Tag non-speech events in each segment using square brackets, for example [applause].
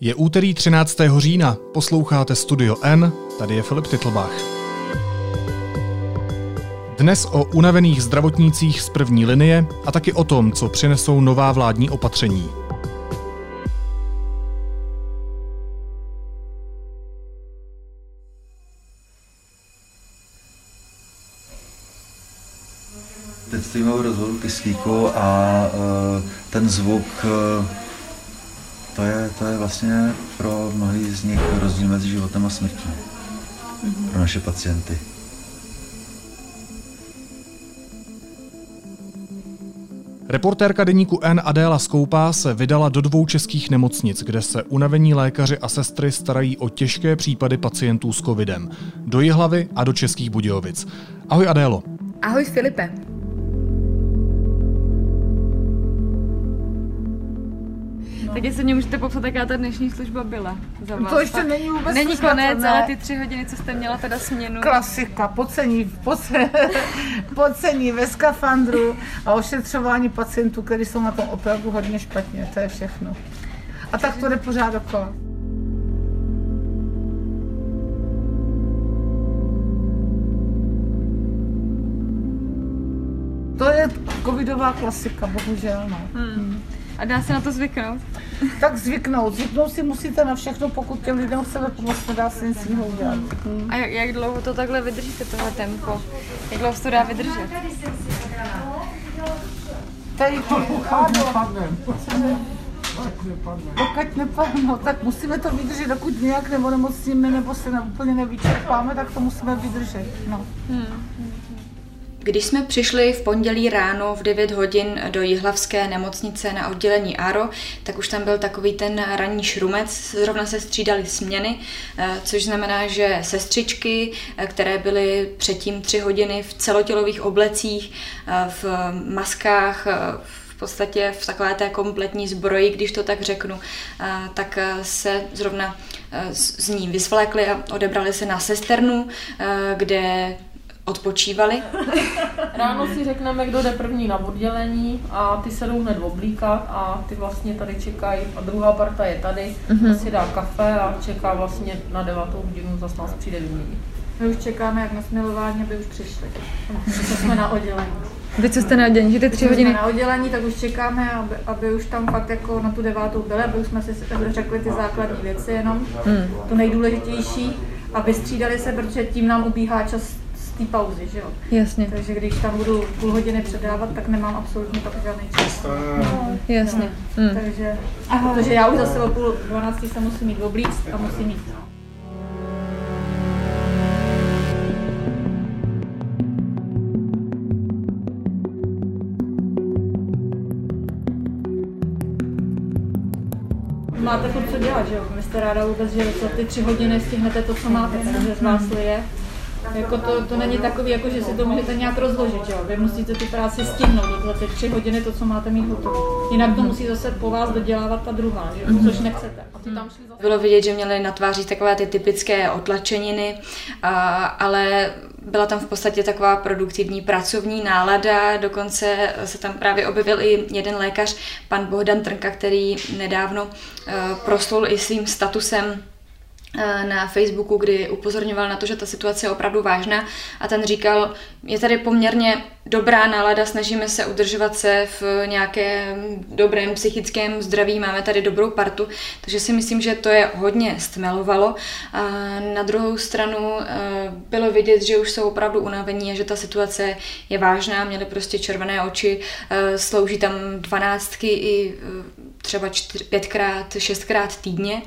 Je úterý 13. října, posloucháte Studio N, tady je Filip Titlbach. Dnes o unavených zdravotnících z první linie a taky o tom, co přinesou nová vládní opatření. Teď stojíme u rozvodu kyslíku a uh, ten zvuk uh, to je, to je vlastně pro mnohý z nich rozdíl mezi životem a smrtí. Mm-hmm. Pro naše pacienty. Reportérka deníku N Adéla Skoupá se vydala do dvou českých nemocnic, kde se unavení lékaři a sestry starají o těžké případy pacientů s covidem. Do Jihlavy a do Českých Budějovic. Ahoj Adélo. Ahoj Filipe. Tak jestli mě můžete popsat, jaká ta dnešní služba byla za vás. To ještě není vůbec Není služba, konec, ne. ale ty tři hodiny, co jste měla teda směnu. Klasika, pocení, poce, [laughs] pocení ve skafandru a ošetřování pacientů, kteří jsou na tom opravdu hodně špatně, to je všechno. A tak to jde pořád dokola. To je covidová klasika, bohužel. No. Hmm. A dá se na to zvyknout? Tak zvyknout. Zvyknout si musíte na všechno, pokud těm lidem chcete pomoct, nedá se nic jiného udělat. Hmm. A jak, jak dlouho to takhle vydržíte, tohle tempo? Jak dlouho se to dá vydržet? Tady to nepadne. Pokud nepadne, no, tak musíme to vydržet, dokud nějak nebo nemocníme, nebo se ne, úplně nevyčerpáme, tak to musíme vydržet. No. Když jsme přišli v pondělí ráno v 9 hodin do Jihlavské nemocnice na oddělení ARO, tak už tam byl takový ten ranní šrumec, zrovna se střídaly směny, eh, což znamená, že sestřičky, eh, které byly předtím 3 hodiny v celotělových oblecích, eh, v maskách, v podstatě v takové té kompletní zbroji, když to tak řeknu, tak se zrovna z ní vyzvlékli a odebrali se na sesternu, kde odpočívali. [laughs] Ráno si řekneme, kdo jde první na oddělení a ty se jdou hned oblíkat a ty vlastně tady čekají a druhá parta je tady, mm-hmm. si dá kafe a čeká vlastně na devátou hodinu, zase nás přijde vyměnit. My už čekáme jak na smilování, aby už přišli. Co jsme na oddělení. Vy co jste na oddělení, že ty tři Když hodiny? jsme na oddělení, tak už čekáme, aby, aby už tam fakt jako na tu devátou byli, aby už jsme si řekli ty základní věci jenom, Hmm. to nejdůležitější, a vystřídali se, protože tím nám ubíhá čas té pauzy, že jo. Jasně, Takže když tam budu půl hodiny předávat, tak nemám absolutně pak žádný čas. No, jasně. Hmm. takže, protože já už zase o půl dvanácti se musím jít oblíct a musím jít. Máte furt co dělat, že jo? Vy jste ráda vůbec, že za ty tři hodiny stihnete to, co máte, protože z vás je. Jako to, to není takový, jako že si to můžete nějak rozložit, jo? Vy musíte tu práci stihnout za ty tři hodiny to, co máte mít hotové. Jinak to musí zase po vás dodělávat ta druhá, že jo? Což nechcete. A ty tam šli zase... Bylo vidět, že měli na tváři takové ty typické otlačeniny, a, ale byla tam v podstatě taková produktivní pracovní nálada, dokonce se tam právě objevil i jeden lékař, pan Bohdan Trnka, který nedávno eh, proslul i svým statusem na Facebooku, kdy upozorňoval na to, že ta situace je opravdu vážná a ten říkal, je tady poměrně dobrá nálada, snažíme se udržovat se v nějakém dobrém psychickém zdraví, máme tady dobrou partu, takže si myslím, že to je hodně stmelovalo. A na druhou stranu eh, bylo vidět, že už jsou opravdu unavení a že ta situace je vážná, měli prostě červené oči, eh, slouží tam dvanáctky i eh, třeba čtyř, pětkrát, šestkrát týdně.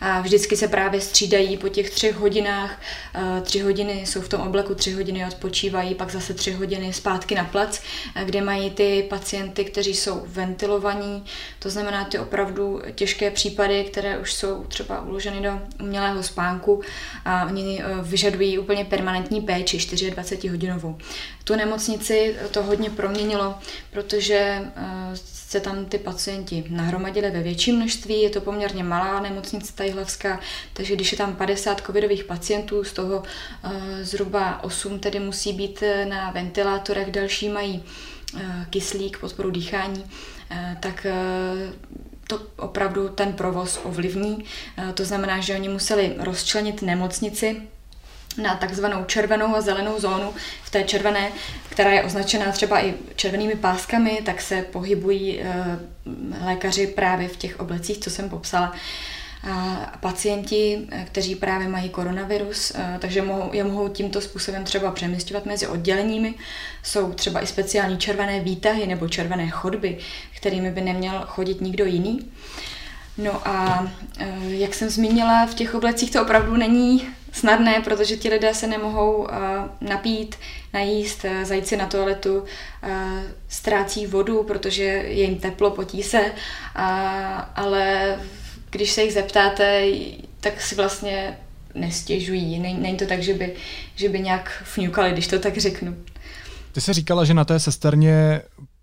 A vždycky se právě střídají po těch třech hodinách. Eh, Tři hodiny jsou v tom obleku, tři hodiny odpočívají, pak zase tři hodiny zpátky na plac, eh, kde mají ty pacienty, kteří jsou ventilovaní, to znamená ty opravdu těžké případy, které už jsou třeba uloženy do umělého spánku a oni eh, vyžadují úplně permanentní péči, 24 hodinovou. Tu nemocnici to hodně proměnilo, protože se tam ty pacienti nahromadili ve větším množství, je to poměrně malá nemocnice Tajhlavská, takže když je tam 50 covidových pacientů, z toho eh, zhruba 8 tedy musí být eh, na ventilátorech, další mají eh, kyslík, podporu dýchání, tak to opravdu ten provoz ovlivní. To znamená, že oni museli rozčlenit nemocnici na takzvanou červenou a zelenou zónu. V té červené, která je označená třeba i červenými páskami, tak se pohybují lékaři právě v těch oblecích, co jsem popsala pacienti, eh, kteří právě mají koronavirus, eh, takže mohou, je mohou tímto způsobem třeba přemysťovat mezi odděleními. Jsou třeba i speciální červené výtahy nebo červené chodby, kterými by neměl chodit nikdo jiný. No a eh, jak jsem zmínila, v těch oblecích to opravdu není snadné, protože ti lidé se nemohou napít, najíst, zajít si na toaletu, ztrácí vodu, protože je jim teplo, potí se, ale když se jich zeptáte, tak si vlastně nestěžují. Není to tak, že by, že by nějak fňukali, když to tak řeknu. Ty jsi říkala, že na té sesterně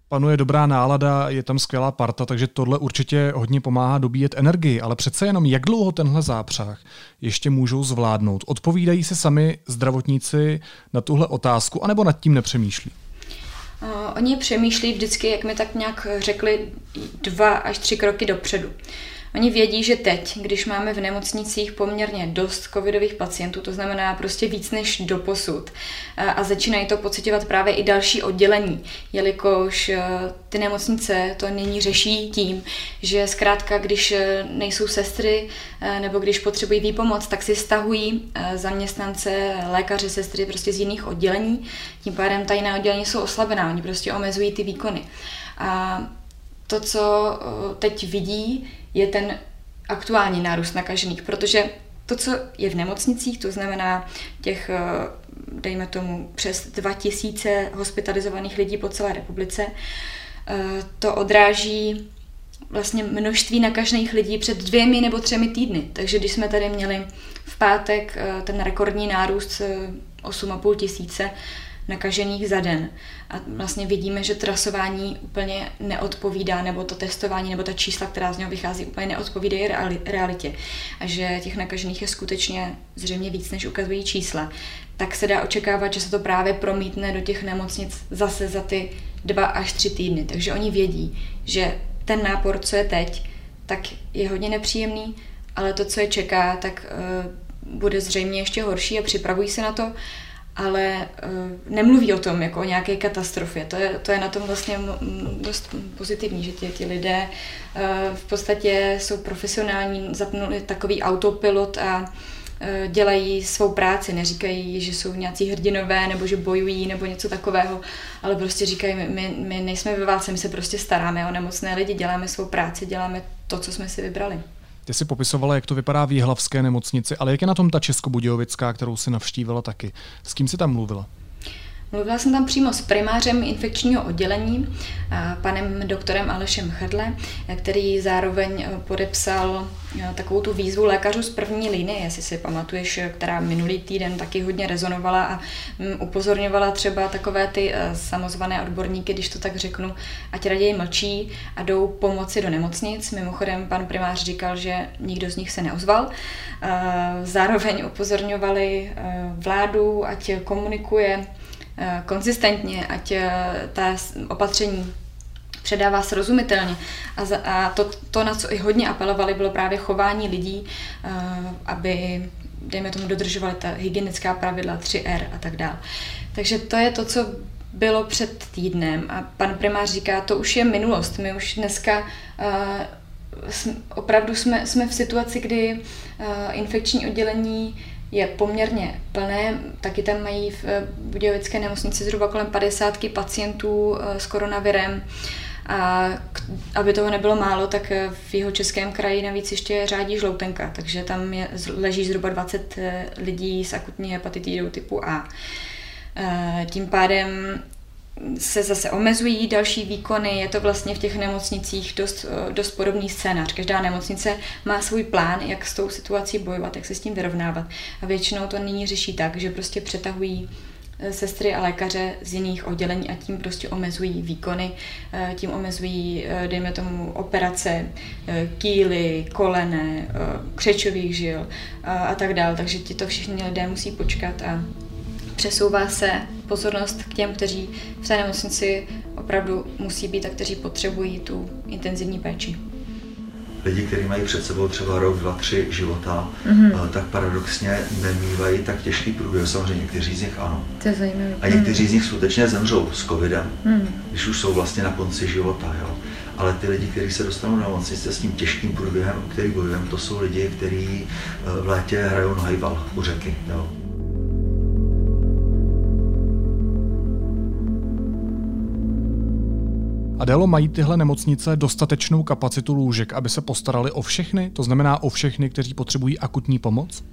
panuje dobrá nálada, je tam skvělá parta, takže tohle určitě hodně pomáhá dobíjet energii, ale přece jenom jak dlouho tenhle zápřah ještě můžou zvládnout? Odpovídají se sami zdravotníci na tuhle otázku, anebo nad tím nepřemýšlí? Uh, oni přemýšlí vždycky, jak mi tak nějak řekli, dva až tři kroky dopředu. Oni vědí, že teď, když máme v nemocnicích poměrně dost covidových pacientů, to znamená prostě víc než do posud, a začínají to pocitovat právě i další oddělení, jelikož e, ty nemocnice to nyní řeší tím, že zkrátka, když e, nejsou sestry nebo když potřebují výpomoc, tak si stahují zaměstnance, lékaře, sestry prostě z jiných oddělení. Tím pádem ta jiná oddělení jsou oslabená, oni prostě omezují ty výkony. A to, co teď vidí, je ten aktuální nárůst nakažených, protože to, co je v nemocnicích, to znamená těch, eh, dejme tomu, přes 2000 hospitalizovaných lidí po celé republice, eh, to odráží vlastně množství nakažených lidí před dvěmi nebo třemi týdny. Takže když jsme tady měli v pátek eh, ten rekordní nárůst 8,5 tisíce, nakažených za den. A vlastně vidíme, že trasování úplně neodpovídá, nebo to testování, nebo ta čísla, která z něho vychází, úplně neodpovídají realitě. A že těch nakažených je skutečně zřejmě víc, než ukazují čísla. Tak se dá očekávat, že se to právě promítne do těch nemocnic zase za ty dva až tři týdny. Takže oni vědí, že ten nápor, co je teď, tak je hodně nepříjemný, ale to, co je čeká, tak uh, bude zřejmě ještě horší a připravují se na to ale uh, nemluví o tom jako o nějaké katastrofě. To je, to je na tom vlastně dost pozitivní, že ti, ti lidé uh, v podstatě jsou profesionální, zapnuli takový autopilot a uh, dělají svou práci, neříkají, že jsou nějací hrdinové nebo že bojují nebo něco takového, ale prostě říkají, my, my nejsme ve válce, my se prostě staráme o nemocné lidi, děláme svou práci, děláme to, co jsme si vybrali. Ty si popisovala, jak to vypadá v Jihlavské nemocnici, ale jak je na tom ta Českobudějovická, kterou si navštívila taky? S kým si tam mluvila? Mluvila jsem tam přímo s primářem infekčního oddělení, panem doktorem Alešem Chrdle, který zároveň e, podepsal e, takovou tu výzvu lékařů z první linie, jestli si pamatuješ, která minulý týden taky hodně rezonovala a mm, upozorňovala třeba takové ty samozvané odborníky, když to tak řeknu, ať raději mlčí a jdou pomoci do nemocnic. Mimochodem pan primář říkal, že nikdo z nich se neozval. Zároveň upozorňovali vládu, ať komunikuje Eh, konzistentně, ať eh, ta opatření předává srozumitelně. A, to, to, na co i hodně apelovali, bylo právě chování lidí, eh, aby, dejme tomu, dodržovali ta hygienická pravidla 3R a tak dále. Takže to je to, co bylo před týdnem a pan primář říká, to už je minulost. My už dneska opravdu jsme, jsme v situaci, kdy infekční oddělení je poměrně plné. Taky tam mají v eh, Budějovické nemocnici zhruba kolem 50 pacientů eh, s koronavirem. A aby toho nebylo málo, tak eh, v jeho českém kraji navíc ještě řádí žloutenka, takže tam je, leží zhruba 20 lidí s akutní hepatitidou typu A. Tím pádem se zase omezují další výkony, je to vlastně v těch nemocnicích dost, dost podobný scénář. Každá nemocnice má svůj plán, jak s tou situací bojovat, jak se s tím vyrovnávat. A většinou to nyní řeší tak, že prostě přetahují eh, sestry a lékaře z jiných oddělení a tím prostě omezují výkony, eh, tím omezují, eh, dejme tomu, operace kýly, kolene, křečových žil a tak dále. Takže ti to všichni lidé musí počkat a přesouvá se pozornost k těm, kteří v té nemocnici opravdu musí být a kteří potřebují tu intenzivní péči. lidi, kteří mají před sebou třeba rok, dva, tři života, mm-hmm. tak paradoxně nemývají tak těžký průběh. Samozřejmě někteří z nich ano. To je zajímavé. A někteří z nich skutečně zemřou s covidem, Mm. když už jsou vlastně na konci života. Jo. Ale ty lidi, kteří se dostanou na nemocnice s tím těžkým průběhem, o který bojujeme, to jsou lidi, kteří eh, v létě hrajou nohajbal u řeky. Jo. Adélo, mají tyhle nemocnice dostatečnou kapacitu lůžek, aby se postarali o všechny? To znamená o všechny, kteří potřebují akutní pomoc?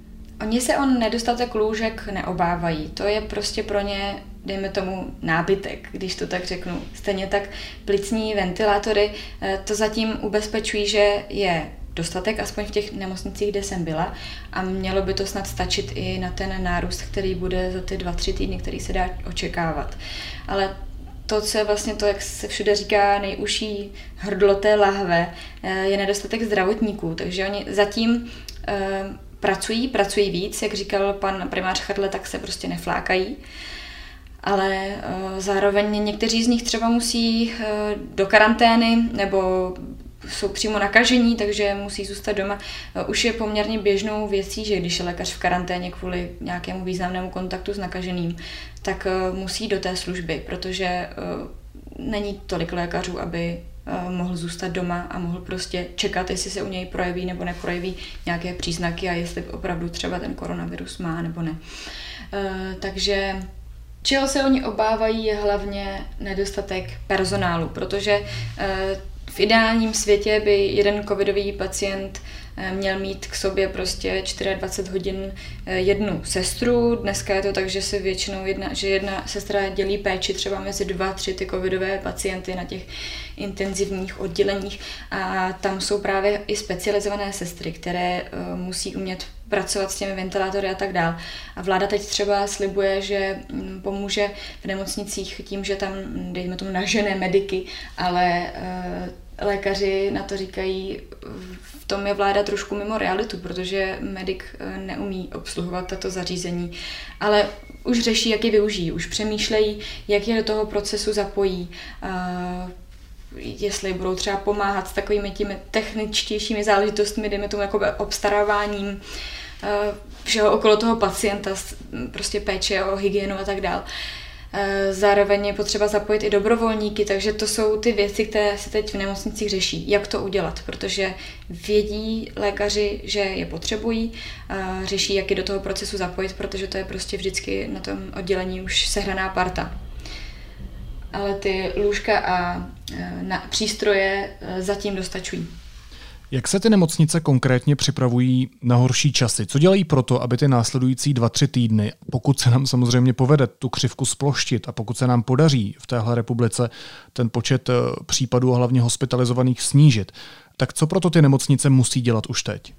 Oni se o nedostatek lůžek neobávají. To je prostě pro ně, dejme tomu, nábytek, když to tak řeknu. Stejně tak plicní ventilátory eh, to zatím ubezpečují, že je dostatek, aspoň v těch nemocnicích, kde jsem byla a mělo by to snad stačit i na ten nárůst, který bude za ty dva, tři týdny, který se dá očekávat. Ale to, co je vlastně to, jak se všude říká, nejužší hrdlo té lahve, eh, je nedostatek zdravotníků. Takže oni zatím eh, pracují, pracují víc, jak říkal pan primář Chadle, tak se prostě neflákají. Ale eh, zároveň někteří z nich třeba musí do karantény nebo jsou přímo nakažení, takže musí zůstat doma. Už je poměrně běžnou věcí, že když je lékař v karanténě kvůli nějakému významnému kontaktu s nakaženým, tak musí do té služby, protože není tolik lékařů, aby mohl zůstat doma a mohl prostě čekat, jestli se u něj projeví nebo neprojeví nějaké příznaky a jestli opravdu třeba ten koronavirus má nebo ne. Takže čeho se oni obávají je hlavně nedostatek personálu, protože v ideálním světě by jeden covidový pacient měl mít k sobě prostě 24 hodin jednu sestru. Dneska je to tak, že se většinou jedna, že jedna sestra dělí péči třeba mezi dva, tři ty covidové pacienty na těch intenzivních odděleních a tam jsou právě i specializované sestry, které musí umět pracovat s těmi ventilátory a tak dál. A vláda teď třeba slibuje, že pomůže v nemocnicích tím, že tam, dejme tomu, nažené mediky, ale lékaři na to říkají, v tom je vláda trošku mimo realitu, protože medic neumí obsluhovat tato zařízení, ale už řeší, jak je využijí, už přemýšlejí, jak je do toho procesu zapojí, jestli budou třeba pomáhat s takovými těmi techničtějšími záležitostmi, dejme tomu jako obstaráváním všeho okolo toho pacienta, prostě péče o hygienu a tak dále. Zároveň je potřeba zapojit i dobrovolníky, takže to jsou ty věci, které se teď v nemocnicích řeší. Jak to udělat, protože vědí lékaři, že je potřebují, řeší, jak je do toho procesu zapojit, protože to je prostě vždycky na tom oddělení už sehraná parta. Ale ty lůžka a na přístroje zatím dostačují. Jak se ty nemocnice konkrétně připravují na horší časy? Co dělají proto, aby ty následující dva, tři týdny, pokud se nám samozřejmě povede tu křivku sploštit a pokud se nám podaří v téhle republice ten počet případů a hlavně hospitalizovaných snížit, tak co proto ty nemocnice musí dělat už teď?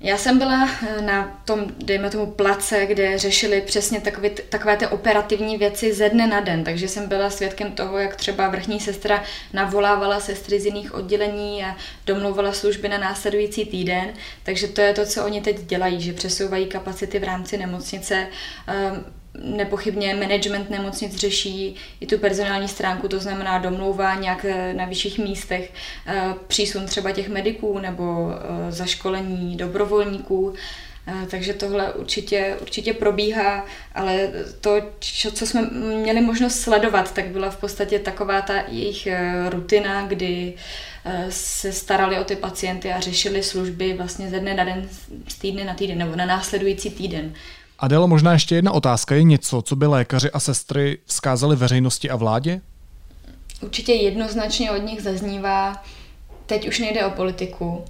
Já jsem byla na tom, dejme tomu, place, kde řešili přesně takové, takové ty operativní věci ze dne na den, takže jsem byla svědkem toho, jak třeba vrchní sestra navolávala sestry z jiných oddělení a domlouvala služby na následující týden, takže to je to, co oni teď dělají, že přesouvají kapacity v rámci nemocnice, nepochybně management nemocnic řeší i tu personální stránku, to znamená domlouvá nějak na vyšších místech přísun třeba těch mediků nebo zaškolení dobrovolníků. Takže tohle určitě, určitě probíhá, ale to, co jsme měli možnost sledovat, tak byla v podstatě taková ta jejich rutina, kdy se starali o ty pacienty a řešili služby vlastně ze dne na den, z týdne na týden nebo na následující týden. Adélo, možná ještě jedna otázka. Je něco, co by lékaři a sestry vzkázali veřejnosti a vládě? Určitě jednoznačně od nich zaznívá, teď už nejde o politiku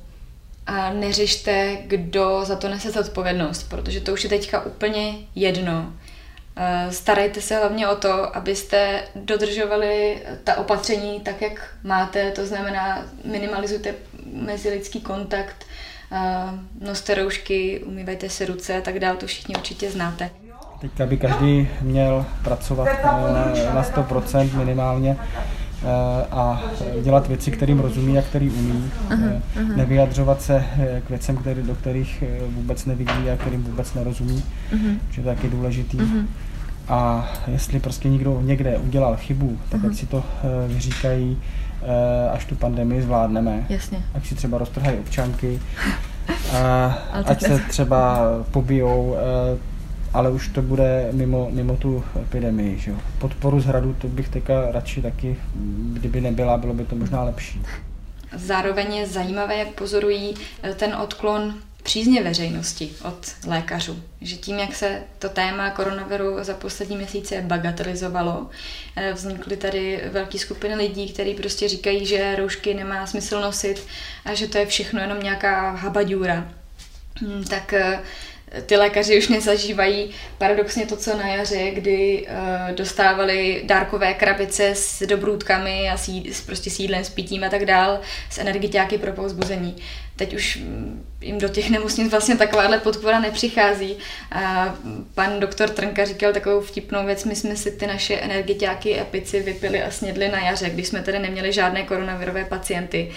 a neřešte, kdo za to nese zodpovědnost, protože to už je teďka úplně jedno. Starejte se hlavně o to, abyste dodržovali ta opatření tak, jak máte, to znamená minimalizujte mezilidský kontakt, noste roušky, umývejte si ruce a tak dále, to všichni určitě znáte. Teď by každý měl pracovat na 100% minimálně a dělat věci, kterým rozumí a který umí. Uh-huh, uh-huh. Nevyjadřovat se k věcem, který, do kterých vůbec nevidí a kterým vůbec nerozumí, uh-huh. že to je taky důležitý. Uh-huh. A jestli prostě někdo někde udělal chybu, tak uh-huh. ať si to vyříkají až tu pandemii zvládneme. Jasně. Ať si třeba roztrhají občanky, [laughs] ať se [laughs] třeba pobijou, ale už to bude mimo, mimo tu epidemii. Že jo. Podporu z hradu to bych teďka radši taky, kdyby nebyla, bylo by to možná lepší. Zároveň je zajímavé, jak pozorují eh, ten odklon přízně veřejnosti od lékařů. Že tím, jak se to téma koronaviru za poslední měsíce bagatelizovalo, eh, vznikly tady velké skupiny lidí, kteří prostě říkají, že roušky nemá smysl nosit a že to je všechno jenom nějaká habaďůra. Hmm, tak eh, ty lékaři už nezažívají paradoxně to, co na jaře, kdy uh, dostávali dárkové krabice s dobrůdkami a s, jí, s, prostě s jídlem, s pitím a tak dál, s energiťáky pro povzbuzení. Teď už mm, jim do těch nemocnic vlastně takováhle podpora nepřichází. A pan doktor Trnka říkal takovou vtipnou věc, my jsme si ty naše energiťáky a pici vypili a snědli na jaře, když jsme tady neměli žádné koronavirové pacienty.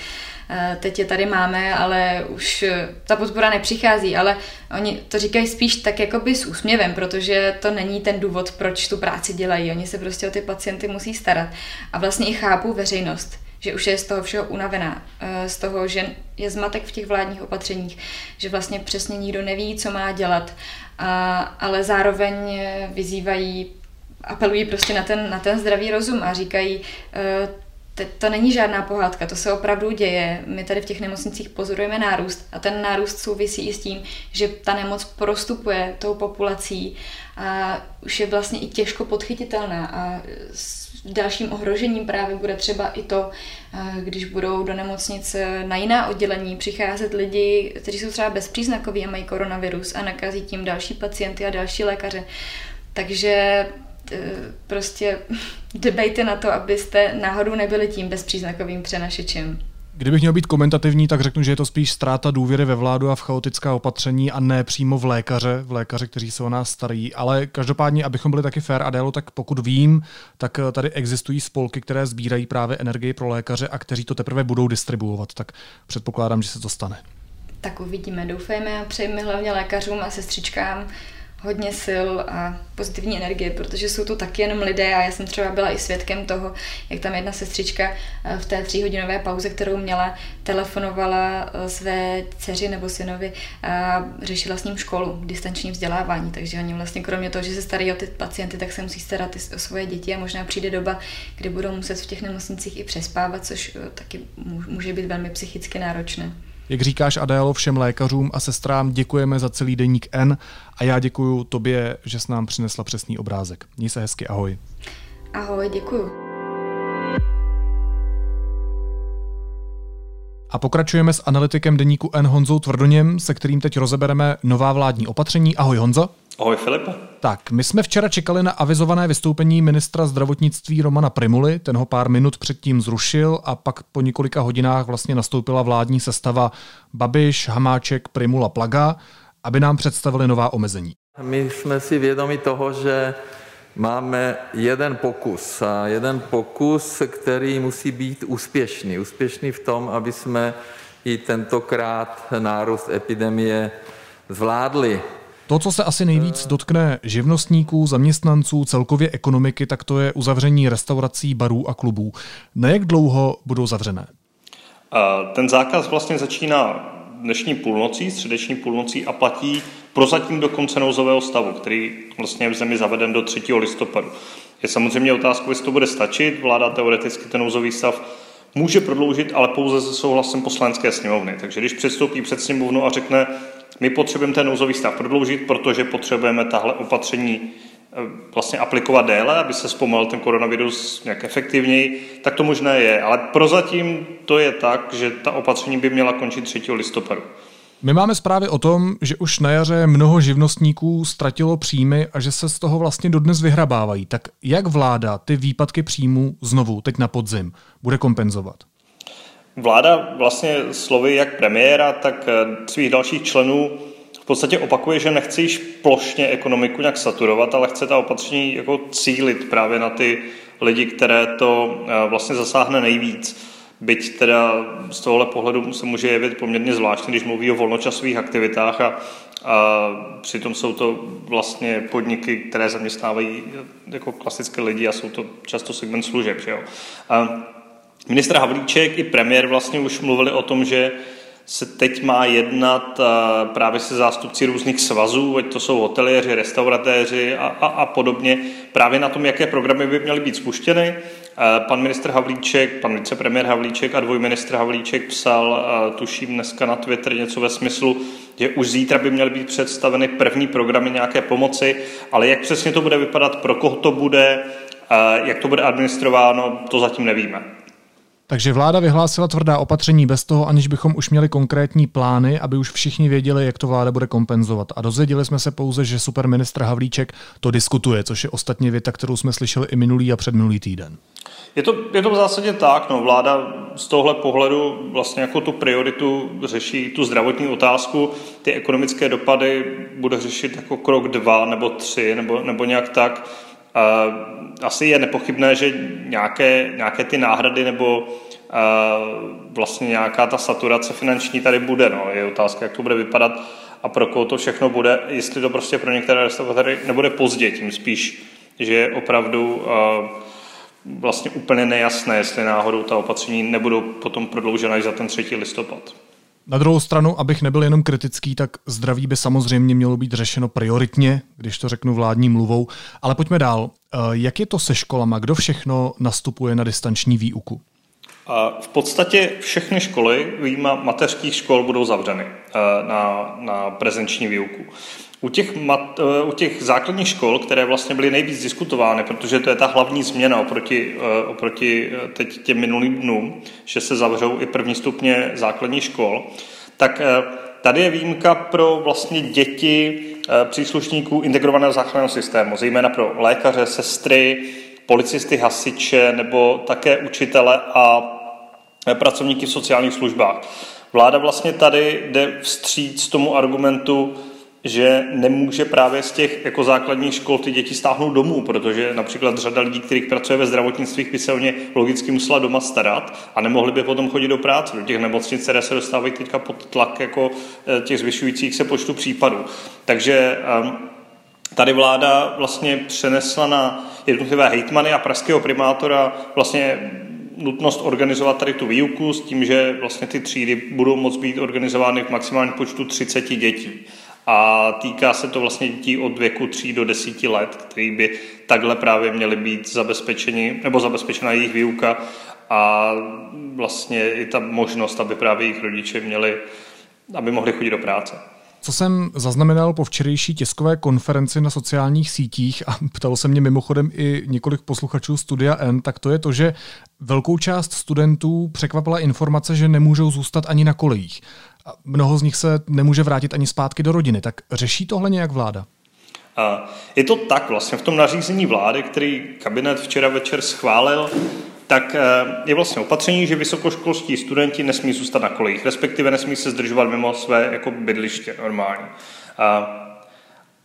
Teď je tady máme, ale už ta podpora nepřichází, ale oni to říkají spíš tak jakoby s úsměvem, protože to není ten důvod, proč tu práci dělají. Oni se prostě o ty pacienty musí starat. A vlastně i chápu veřejnost že už je z toho všeho unavená, eh, z toho, že je zmatek v těch vládních opatřeních, že vlastně přesně nikdo neví, co má dělat, a, ale zároveň vyzývají, apelují prostě na ten, na ten zdravý rozum a říkají, to není žádná pohádka, to se opravdu děje. My tady v těch nemocnicích pozorujeme nárůst a ten nárůst souvisí i s tím, že ta nemoc prostupuje tou populací a už je vlastně i těžko podchytitelná a dalším ohrožením právě bude třeba i to, když budou do nemocnice na jiná oddělení přicházet lidi, kteří jsou třeba bezpříznakoví a mají koronavirus a nakazí tím další pacienty a další lékaře. Takže prostě [laughs] dbejte na to, abyste náhodou nebyli tím bezpříznakovým přenašečem. Kdybych měl být komentativní, tak řeknu, že je to spíš ztráta důvěry ve vládu a v chaotická opatření a ne přímo v lékaře, v lékaře, kteří se o nás starají. Ale každopádně, abychom byli taky fair a délo, tak pokud vím, tak eh, tady existují spolky, které sbírají právě energii pro lékaře a kteří to teprve budou distribuovat. Tak předpokládám, že se to stane. Tak uvidíme, doufejme a přejeme hlavně lékařům a sestřičkám, hodně sil a pozitivní energie, protože jsou to taky jenom lidé a já jsem třeba byla i svědkem toho, jak tam jedna sestřička eh, v té tříhodinové pauze, kterou měla, telefonovala eh, své dceři nebo synovi a řešila s ním školu, distanční vzdělávání, takže oni vlastně kromě toho, že se starají o ty pacienty, tak se musí starat i o svoje děti a možná přijde doba, kdy budou muset v těch nemocnicích i přespávat, což eh, taky může být velmi psychicky náročné. Jak říkáš, Adélo, všem lékařům a sestrám děkujeme za celý deník N a já děkuji tobě, že jsi nám přinesla přesný obrázek. Měj se hezky, ahoj. Ahoj, děkuju. A pokračujeme s analytikem deníku N Honzou Tvrdoněm, se kterým teď rozebereme nová vládní opatření. Ahoj Honzo. Ahoj Filipe. Tak, my jsme včera čekali na avizované vystoupení ministra zdravotnictví Romana Primuly, ten ho pár minut předtím zrušil a pak po několika hodinách vlastně nastoupila vládní sestava Babiš, Hamáček, Primula, Plaga, aby nám představili nová omezení. My jsme si vědomi toho, že máme jeden pokus a jeden pokus, který musí být úspěšný. Úspěšný v tom, aby jsme i tentokrát nárůst epidemie zvládli. To, co se asi nejvíc dotkne živnostníků, zaměstnanců, celkově ekonomiky, tak to je uzavření restaurací, barů a klubů. Na jak dlouho budou zavřené? Ten zákaz vlastně začíná dnešní půlnocí, středeční půlnocí a platí prozatím do konce nouzového stavu, který vlastně je v zemi zaveden do 3. listopadu. Je samozřejmě otázka, jestli to bude stačit. Vláda teoreticky ten nouzový stav může prodloužit, ale pouze se souhlasem poslanecké sněmovny. Takže když předstoupí před sněmovnu a řekne, my potřebujeme ten nouzový stav prodloužit, protože potřebujeme tahle opatření eh, vlastně aplikovat déle, aby se zpomalil ten koronavirus nějak efektivněji, tak to možné je. Ale prozatím to je tak, že ta opatření by měla končit 3. listopadu. My máme zprávy o tom, že už na jaře mnoho živnostníků ztratilo příjmy a že se z toho vlastně dodnes vyhrabávají. Tak jak vláda ty výpadky příjmů znovu, teď na podzim, bude kompenzovat? Vláda vlastně slovy jak premiéra, tak eh, svých dalších členů v podstatě opakuje, že nechce již plošně ekonomiku nějak saturovat, ale chce ta opatření jako cílit právě na ty lidi, které to eh, vlastně zasáhne nejvíc. Byť teda z tohohle pohledu se může jevit poměrně zvláštně, když mluví o volnočasových aktivitách a, a přitom jsou to vlastně podniky, které zaměstnávají jako klasické lidi a jsou to často segment služeb. Že jo? A Ministr Havlíček i premiér vlastně už mluvili o tom, že se teď má jednat právě se zástupci různých svazů, ať to jsou hoteliéři, restauratéři a, a, a podobně, právě na tom, jaké programy by měly být spuštěny. Pan ministr Havlíček, pan vicepremiér Havlíček a dvojministr Havlíček psal, tuším dneska na Twitter něco ve smyslu, že už zítra by měly být představeny první programy nějaké pomoci, ale jak přesně to bude vypadat, pro koho to bude, jak to bude administrováno, to zatím nevíme. Takže vláda vyhlásila tvrdá opatření bez toho, aniž bychom už měli konkrétní plány, aby už všichni věděli, jak to vláda bude kompenzovat. A dozvěděli jsme se pouze, že superministr Havlíček to diskutuje, což je ostatně věta, kterou jsme slyšeli i minulý a předminulý týden. Je to, je to v zásadě tak. No. Vláda z tohle pohledu vlastně jako tu prioritu řeší tu zdravotní otázku. Ty ekonomické dopady bude řešit jako krok dva nebo tři nebo, nebo nějak tak. Asi je nepochybné, že nějaké, nějaké ty náhrady nebo vlastně nějaká ta saturace finanční tady bude. No. Je otázka, jak to bude vypadat a pro koho to všechno bude, jestli to prostě pro některé restauratéry nebude pozdě, tím spíš, že opravdu vlastně úplně nejasné, jestli náhodou ta opatření nebudou potom prodloužena i za ten 3. listopad. Na druhou stranu, abych nebyl jenom kritický, tak zdraví by samozřejmě mělo být řešeno prioritně, když to řeknu vládní mluvou. Ale pojďme dál. Eh, jak je to se školama? Kdo všechno nastupuje na distanční výuku? V podstatě všechny školy, výjima mateřských škol, budou zavřeny eh, na, na prezenční výuku. U těch, mat, eh, u těch základních škol, které vlastně byly nejvíc diskutovány, protože to je ta hlavní změna oproti, eh, oproti eh, teď těm minulým dnům, že se zavřou i první stupně základních škol, tak tady je výjimka pro vlastně děti příslušníků integrovaného záchranného systému, zejména pro lékaře, sestry, policisty, hasiče nebo také učitele a pracovníky v sociálních službách. Vláda vlastně tady jde vstříc tomu argumentu, že nemůže právě z těch jako základních škol ty děti stáhnout domů, protože například řada lidí, kterých pracuje ve zdravotnictví, by se o ně logicky musela doma starat a nemohli by potom chodit do práce, do těch nemocnic, které se dostávají teďka pod tlak jako eh, těch zvyšujících se počtu případů. Takže ehm, tady vláda vlastně přenesla na jednotlivé hejtmany a pražského primátora vlastně nutnost organizovat tady tu výuku s tím, že vlastně ty třídy budou moct být organizovány v maximálním počtu 30 dětí a týká se to vlastně dětí od věku 3 do 10 let, který by takhle právě měly být zabezpečeni, nebo zabezpečena jejich výuka a vlastně i ta možnost, aby právě jejich rodiče měli, aby mohli chodit do práce. Co jsem zaznamenal po včerejší tiskové konferenci na sociálních sítích a ptalo se mě mimochodem i několik posluchačů Studia N, tak to je to, že velkou část studentů překvapila informace, že nemůžou zůstat ani na kolejích. A mnoho z nich se nemůže vrátit ani zpátky do rodiny. Tak řeší tohle nějak vláda? Je to tak vlastně v tom nařízení vlády, který kabinet včera večer schválil, tak eh, je vlastně opatření, že vysokoškolští studenti nesmí zůstat na kolejích, respektive nesmí se zdržovat mimo své jako bydliště normálně. A,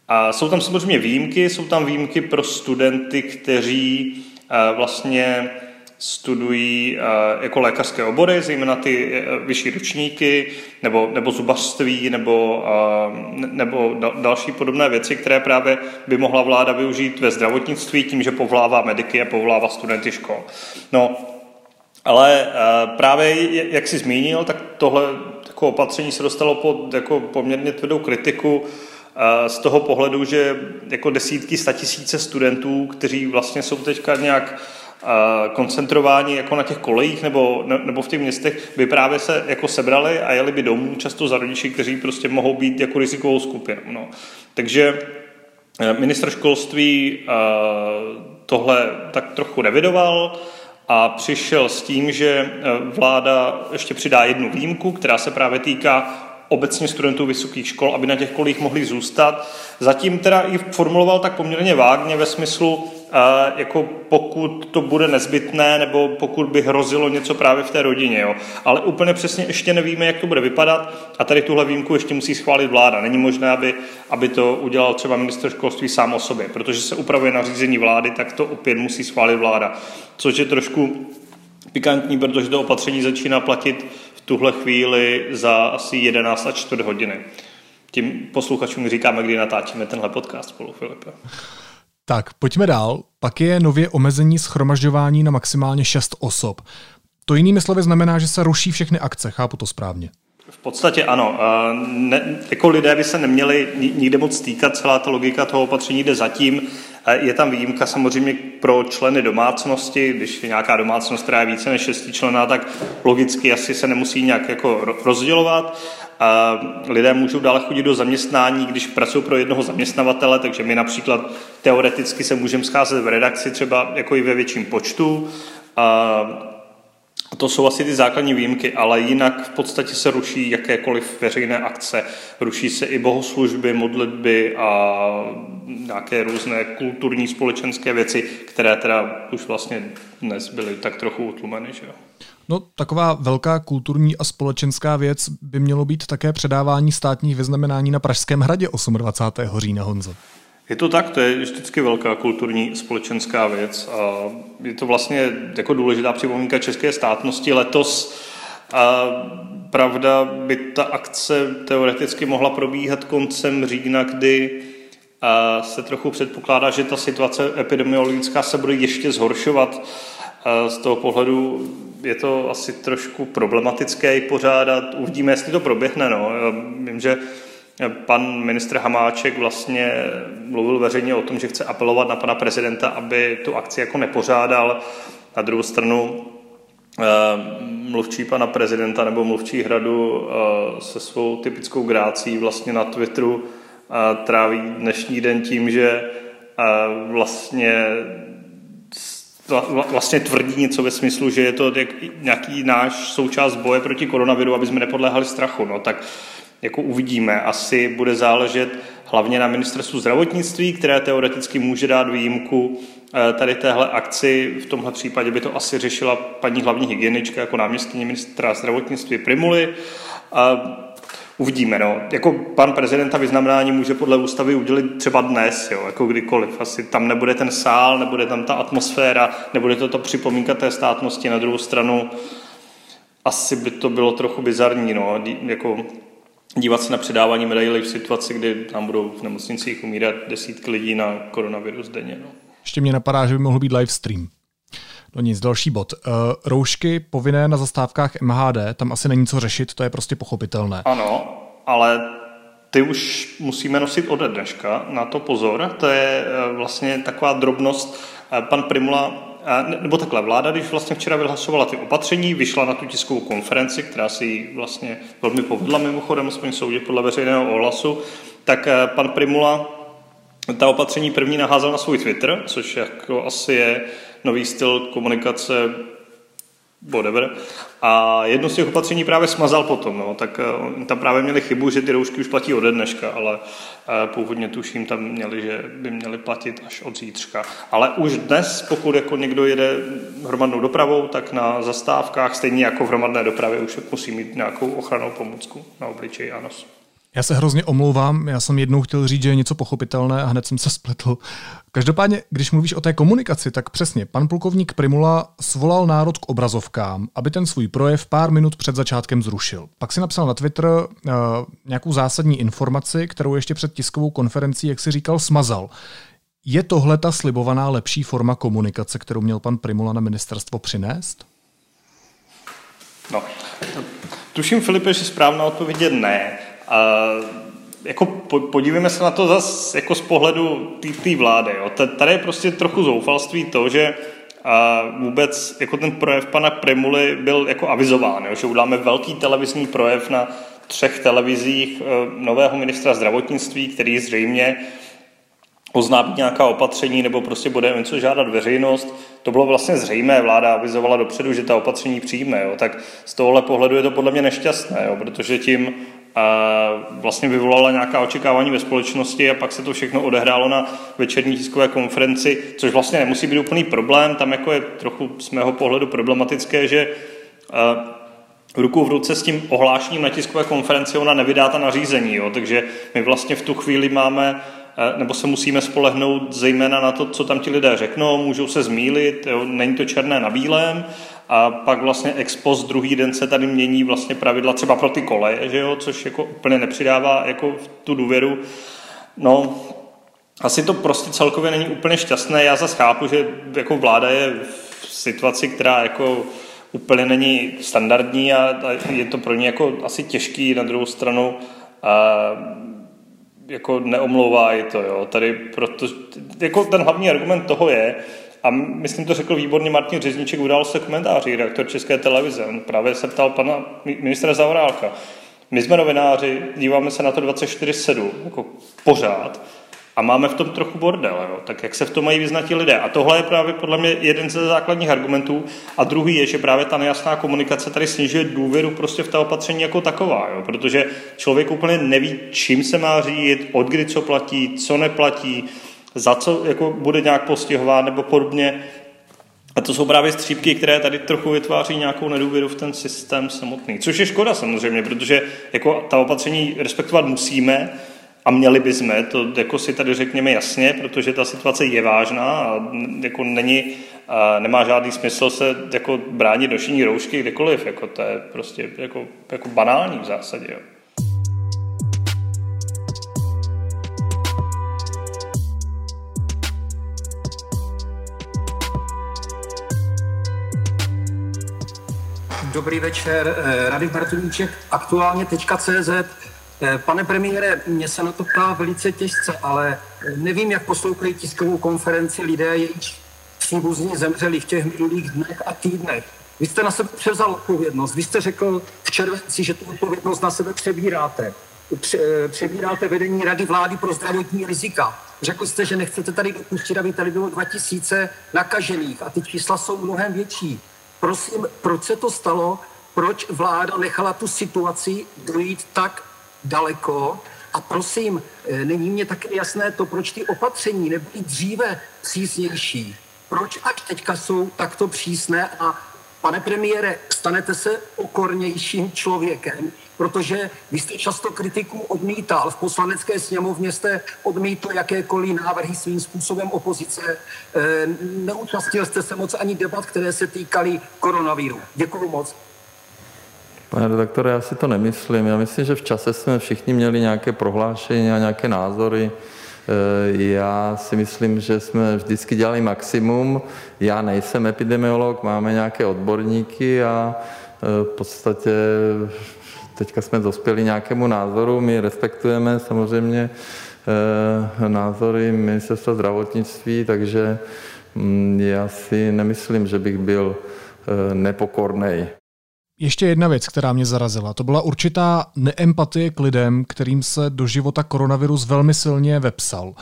a jsou tam samozřejmě výjimky, jsou tam výjimky pro studenty, kteří eh, vlastně studují eh, jako lékařské obory, zejména ty eh, vyšší ročníky, nebo, nebo zubařství, nebo, eh, nebo další podobné věci, které právě by mohla vláda využít ve zdravotnictví tím, že povolává mediky a povolává studenty škol. No, ale právě, jak jsi zmínil, tak tohle jako opatření se dostalo pod jako poměrně tvrdou kritiku z toho pohledu, že jako desítky, statisíce studentů, kteří vlastně jsou teďka nějak koncentrování jako na těch kolejích nebo, nebo v těch městech by právě se jako sebrali a jeli by domů často za rodiči, kteří prostě mohou být jako rizikovou skupinou. No. Takže eh, ministr školství eh, tohle tak trochu revidoval a přišel s tím, že eh, vláda ještě přidá jednu výjimku, která se právě týká obecně studentů vysokých škol, aby na těch kolích mohli zůstat. Zatím teda i formuloval tak poměrně vágně ve smyslu, jako pokud to bude nezbytné, nebo pokud by hrozilo něco právě v té rodině. Jo. Ale úplně přesně ještě nevíme, jak to bude vypadat a tady tuhle výjimku ještě musí schválit vláda. Není možné, aby, aby to udělal třeba minister školství sám o sobě, protože se upravuje nařízení vlády, tak to opět musí schválit vláda. Což je trošku pikantní, protože to opatření začíná platit v tuhle chvíli za asi 11 a čtvrt hodiny. Tím posluchačům říkáme, kdy natáčíme tenhle podcast spolu, Filipe. Tak, pojďme dál. Pak je nově omezení schromažďování na maximálně 6 osob. To jinými slovy znamená, že se ruší všechny akce, chápu to správně. V podstatě ano. Ne, jako lidé by se neměli nikde moc týkat, celá ta logika toho opatření jde zatím. Je tam výjimka samozřejmě pro členy domácnosti, když je nějaká domácnost, která je více než šesti člená, tak logicky asi se nemusí nějak jako rozdělovat. Lidé můžou dále chodit do zaměstnání, když pracují pro jednoho zaměstnavatele, takže my například teoreticky se můžeme scházet v redakci třeba jako i ve větším počtu. A to jsou asi ty základní výjimky, ale jinak v podstatě se ruší jakékoliv veřejné akce. Ruší se i bohoslužby, modlitby a nějaké různé kulturní, společenské věci, které teda už vlastně dnes byly tak trochu utlumeny. Že jo? No, taková velká kulturní a společenská věc by mělo být také předávání státních vyznamenání na Pražském hradě 28. října Honzo. Je to tak, to je vždycky velká kulturní společenská věc a je to vlastně jako důležitá připomínka české státnosti. Letos a pravda by ta akce teoreticky mohla probíhat koncem října, kdy se trochu předpokládá, že ta situace epidemiologická se bude ještě zhoršovat. Z toho pohledu je to asi trošku problematické i pořádat. Uvidíme, jestli to proběhne. No. Já vím, že Pan ministr Hamáček vlastně mluvil veřejně o tom, že chce apelovat na pana prezidenta, aby tu akci jako nepořádal. Na druhou stranu eh, mluvčí pana prezidenta nebo mluvčí hradu eh, se svou typickou grácí vlastně na Twitteru eh, tráví dnešní den tím, že vlastně vlastně tvrdí něco ve smyslu, že je to nějaký náš součást boje proti koronaviru, aby jsme nepodléhali strachu. No tak jako uvidíme. Asi bude záležet hlavně na ministerstvu zdravotnictví, které teoreticky může dát výjimku eh, tady téhle akci. V tomhle případě by to asi řešila paní hlavní hygienička jako náměstkyně ministra zdravotnictví Primuly. Uvidíme. No. Jako pan prezidenta vyznamenání může podle ústavy udělit třeba dnes, jo, jako kdykoliv. Asi tam nebude ten sál, nebude tam ta atmosféra, nebude to ta připomínka té státnosti. Na druhou stranu asi by to bylo trochu bizarní. No. Jako dívat se na předávání medailí v situaci, kdy tam budou v nemocnicích umírat desítky lidí na koronavirus denně. No. Ještě mě napadá, že by mohl být live stream. No nic, další bod. Uh, roušky povinné na zastávkách MHD, tam asi není co řešit, to je prostě pochopitelné. Ano, ale ty už musíme nosit ode dneška, na to pozor. To je uh, vlastně taková drobnost. Uh, pan Primula nebo takhle, vláda, když vlastně včera vyhlasovala ty opatření, vyšla na tu tiskovou konferenci, která si vlastně velmi povedla mimochodem, aspoň soudě podle veřejného ohlasu, tak eh, pan Primula ta opatření první naházel na svůj Twitter, což jako asi je nový styl komunikace whatever. A jedno z těch opatření právě smazal potom, no, tak uh, tam právě měli chybu, že ty roušky už platí ode dneška, ale uh, původně tuším tam měli, že by měly platit až od zítřka. Ale už dnes, pokud jako někdo jede hromadnou dopravou, tak na zastávkách, stejně jako v hromadné dopravě, už musí mít nějakou ochranou pomůcku na obličeji a nos. Já se hrozně omlouvám, já jsem jednou chtěl říct, že je něco pochopitelné a hned jsem se spletl. Každopádně, když mluvíš o té komunikaci, tak přesně, pan plukovník Primula svolal národ k obrazovkám, aby ten svůj projev pár minut před začátkem zrušil. Pak si napsal na Twitter uh, nějakou zásadní informaci, kterou ještě před tiskovou konferencí, jak si říkal, smazal. Je tohle ta slibovaná lepší forma komunikace, kterou měl pan Primula na ministerstvo přinést? No, tuším, Filipe, že správná odpověď je ne. A jako podívejme se na to zase jako z pohledu té vlády. Jo. Tady je prostě trochu zoufalství to, že a vůbec jako ten projev pana Primuly byl jako avizován, jo, že uděláme velký televizní projev na třech televizích e, nového ministra zdravotnictví, který zřejmě oznámí nějaká opatření nebo prostě bude něco žádat veřejnost. To bylo vlastně zřejmé, vláda avizovala dopředu, že ta opatření přijme. Jo. Tak z tohohle pohledu je to podle mě nešťastné, jo, protože tím vlastně vyvolala nějaká očekávání ve společnosti a pak se to všechno odehrálo na večerní tiskové konferenci, což vlastně nemusí být úplný problém. Tam jako je trochu z mého pohledu problematické, že ruku v ruce s tím ohlášením na tiskové konferenci ona nevydá ta nařízení, jo? takže my vlastně v tu chvíli máme nebo se musíme spolehnout zejména na to, co tam ti lidé řeknou, můžou se zmílit, jo? není to černé na bílém a pak vlastně ex post druhý den se tady mění vlastně pravidla třeba pro ty koleje, že jo, což jako úplně nepřidává jako tu důvěru. No, asi to prostě celkově není úplně šťastné. Já zase chápu, že jako vláda je v situaci, která jako úplně není standardní a, a je to pro ně jako asi těžký na druhou stranu a jako neomlouvá i to, jo. Tady proto, jako ten hlavní argument toho je, a myslím, to řekl výborně Martin Řezníček, udal se komentáři, redaktor České televize. On právě se ptal pana ministra Zavorálka. My jsme novináři, díváme se na to 24-7, jako pořád, a máme v tom trochu bordel, jo? tak jak se v tom mají vyznat lidé. A tohle je právě podle mě jeden ze základních argumentů. A druhý je, že právě ta nejasná komunikace tady snižuje důvěru prostě v ta opatření jako taková, jo? protože člověk úplně neví, čím se má řídit, od kdy co platí, co neplatí, za co jako bude nějak postihován nebo podobně. A to jsou právě střípky, které tady trochu vytváří nějakou nedůvěru v ten systém samotný. Což je škoda samozřejmě, protože jako ta opatření respektovat musíme, a měli bychom, to jako si tady řekněme jasně, protože ta situace je vážná a jako není, a nemá žádný smysl se jako bránit nošení roušky kdekoliv, jako to je prostě jako, jako banální v zásadě. Jo. Dobrý večer, eh, Radek Bartoníček, aktuálně CZ. Eh, pane premiére, mě se na to ptá velice těžce, ale eh, nevím, jak poslouchají tiskovou konferenci lidé, jejichž příbuzní zemřeli v těch minulých dnech a týdnech. Vy jste na sebe převzal odpovědnost. Vy jste řekl v červenci, že tu odpovědnost na sebe přebíráte. Přebíráte vedení Rady vlády pro zdravotní rizika. Řekl jste, že nechcete tady dopustit, aby tady bylo 2000 nakažených a ty čísla jsou mnohem větší. Prosím, proč se to stalo? Proč vláda nechala tu situaci dojít tak daleko. A prosím, eh, není mě také jasné to, proč ty opatření nebyly dříve přísnější. Proč až teďka jsou takto přísné a pane premiére, stanete se okornějším člověkem, protože vy jste často kritiku odmítal. V poslanecké sněmovně jste odmítl jakékoliv návrhy svým způsobem opozice. Eh, neúčastnil jste se moc ani debat, které se týkaly koronaviru. Děkuji moc. Pane redaktore, já si to nemyslím. Já myslím, že v čase jsme všichni měli nějaké prohlášení a nějaké názory. Eh, já si myslím, že jsme vždycky dělali maximum. Já nejsem epidemiolog, máme nějaké odborníky a eh, v podstatě teďka jsme dospěli nějakému názoru. My respektujeme samozřejmě eh, názory ministerstva zdravotnictví, takže mm, já si nemyslím, že bych byl nepokornej. Ještě jedna věc, která mě zarazila, to byla určitá neempatie k lidem, kterým se do života koronavirus velmi silně vepsal.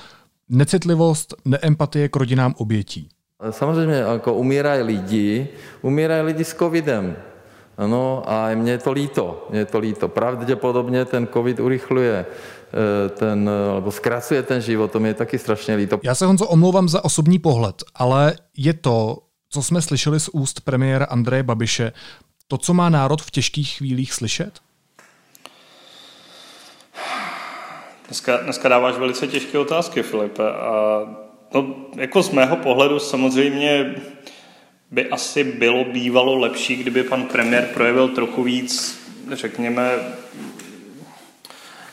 Necitlivost, neempatie k rodinám obětí. Samozřejmě, jako umírají lidi, umírají lidi s covidem. Ano, a mně je to líto, mě je to líto. Pravděpodobně ten covid urychluje eh, ten, nebo zkracuje ten život, to mi je taky strašně líto. Já se Honzo omlouvám za osobní pohled, ale je to, co jsme slyšeli z úst premiéra Andreje Babiše, to, co má národ v těžkých chvílích slyšet? Dneska, dneska dáváš velice těžké otázky, Filipe. A no, jako z mého pohledu samozřejmě by asi bylo bývalo lepší, kdyby pan premiér projevil trochu víc, řekněme,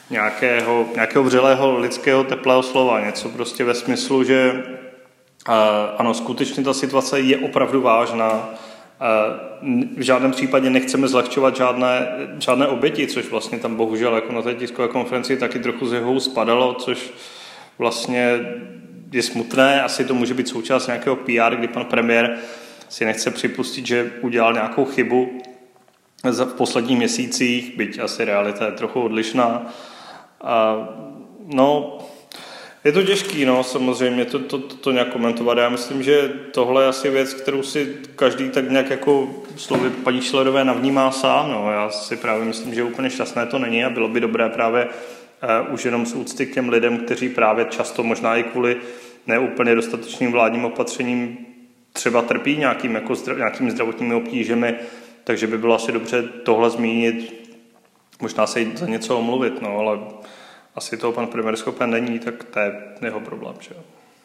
nějakého, nějakého vřelého lidského teplého slova. Něco prostě ve smyslu, že ano, skutečně ta situace je opravdu vážná v žádném případě nechceme zlehčovat žádné, žádné oběti, což vlastně tam bohužel jako na té tiskové konferenci taky trochu z jeho spadalo, což vlastně je smutné. Asi to může být součást nějakého PR, kdy pan premiér si nechce připustit, že udělal nějakou chybu v posledních měsících, byť asi realita je trochu odlišná. A, no, je to těžký, no, samozřejmě to, to, to, to nějak komentovat. Já myslím, že tohle je asi věc, kterou si každý tak nějak jako slovy paní Šlerové navnímá sám. No. Já si právě myslím, že úplně šťastné to není a bylo by dobré právě uh, už jenom z úcty k těm lidem, kteří právě často možná i kvůli neúplně dostatečným vládním opatřením třeba trpí nějakým, jako zdra, nějakými zdravotními obtížemi, takže by bylo asi dobře tohle zmínit, možná se za něco omluvit, no, ale asi toho pan premiér schopen není, tak to je jeho problém. Že?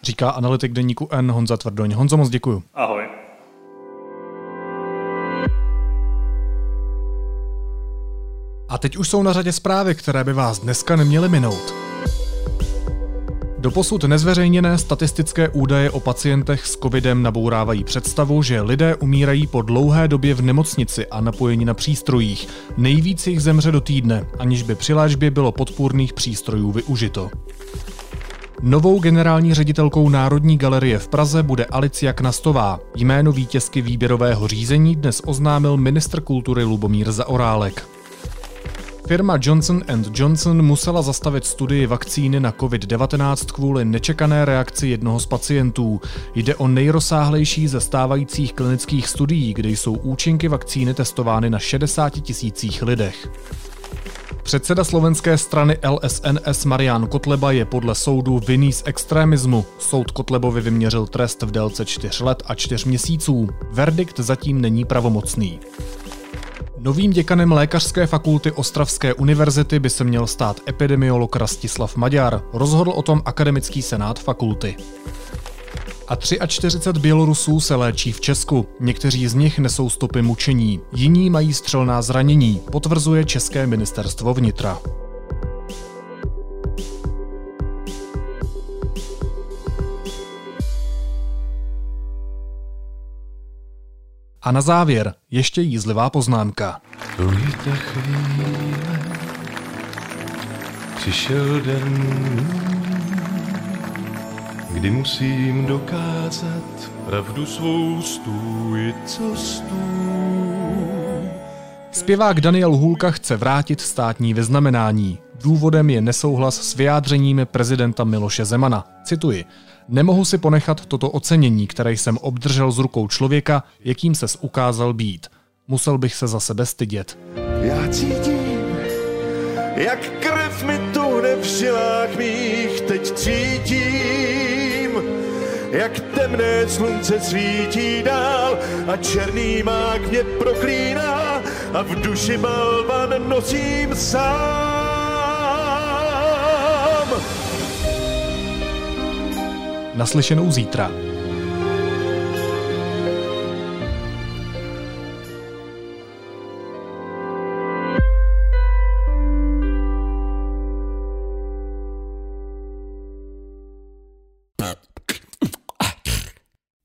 Říká analytik deníku N Honza Tvrdoň. Honzo, moc děkuju. Ahoj. A teď už jsou na řadě zprávy, které by vás dneska neměly minout. Doposud nezveřejněné statistické údaje o pacientech s covidem nabourávají představu, že lidé umírají po dlouhé době v nemocnici a napojení na přístrojích. Nejvíc jich zemře do týdne, aniž by při léčbě bylo podpůrných přístrojů využito. Novou generální ředitelkou Národní galerie v Praze bude Alicia Knastová. Jméno vítězky výběrového řízení dnes oznámil ministr kultury Lubomír Zaorálek. Firma Johnson Johnson musela zastavit studii vakcíny na COVID-19 kvůli nečekané reakci jednoho z pacientů. Jde o nejrozsáhlejší ze stávajících klinických studií, kde jsou účinky vakcíny testovány na 60 tisících lidech. Předseda slovenské strany LSNS Marian Kotleba je podle soudu vinný z extremismu. Soud Kotlebovi vyměřil trest v délce 4 let a 4 měsíců. Verdikt zatím není pravomocný. Novým děkanem Lékařské fakulty Ostravské univerzity by se měl stát epidemiolog Rastislav Maďar. Rozhodl o tom akademický senát fakulty. A 43 Bělorusů se léčí v Česku. Někteří z nich nesou stopy mučení, jiní mají střelná zranění, potvrzuje České ministerstvo vnitra. A na závěr ještě jízlivá poznámka. Ta chvíle, přišel den, kdy musím dokázat pravdu svou stůj, co stůj. Zpěvák Daniel Hůlka chce vrátit státní vyznamenání. Důvodem je nesouhlas s vyjádřeními prezidenta Miloše Zemana. Cituji. Nemohu si ponechat toto ocenění, které jsem obdržel z rukou člověka, jakým ses ukázal být. Musel bych se za sebe stydět. Já cítím, jak krev mi tuhne žilách mých, teď cítím, jak temné slunce svítí dál a černý mák mě proklíná a v duši balvan nosím sám. Naslyšenou zítra.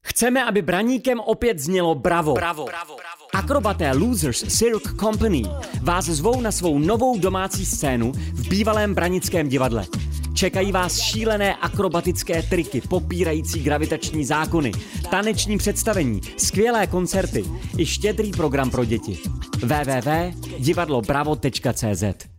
Chceme, aby braníkem opět znělo bravo. Bravo. bravo. Akrobaté Losers Cirque Company vás zvou na svou novou domácí scénu v bývalém branickém divadle. Čekají vás šílené akrobatické triky, popírající gravitační zákony, taneční představení, skvělé koncerty i štědrý program pro děti. www.divadlobravo.cz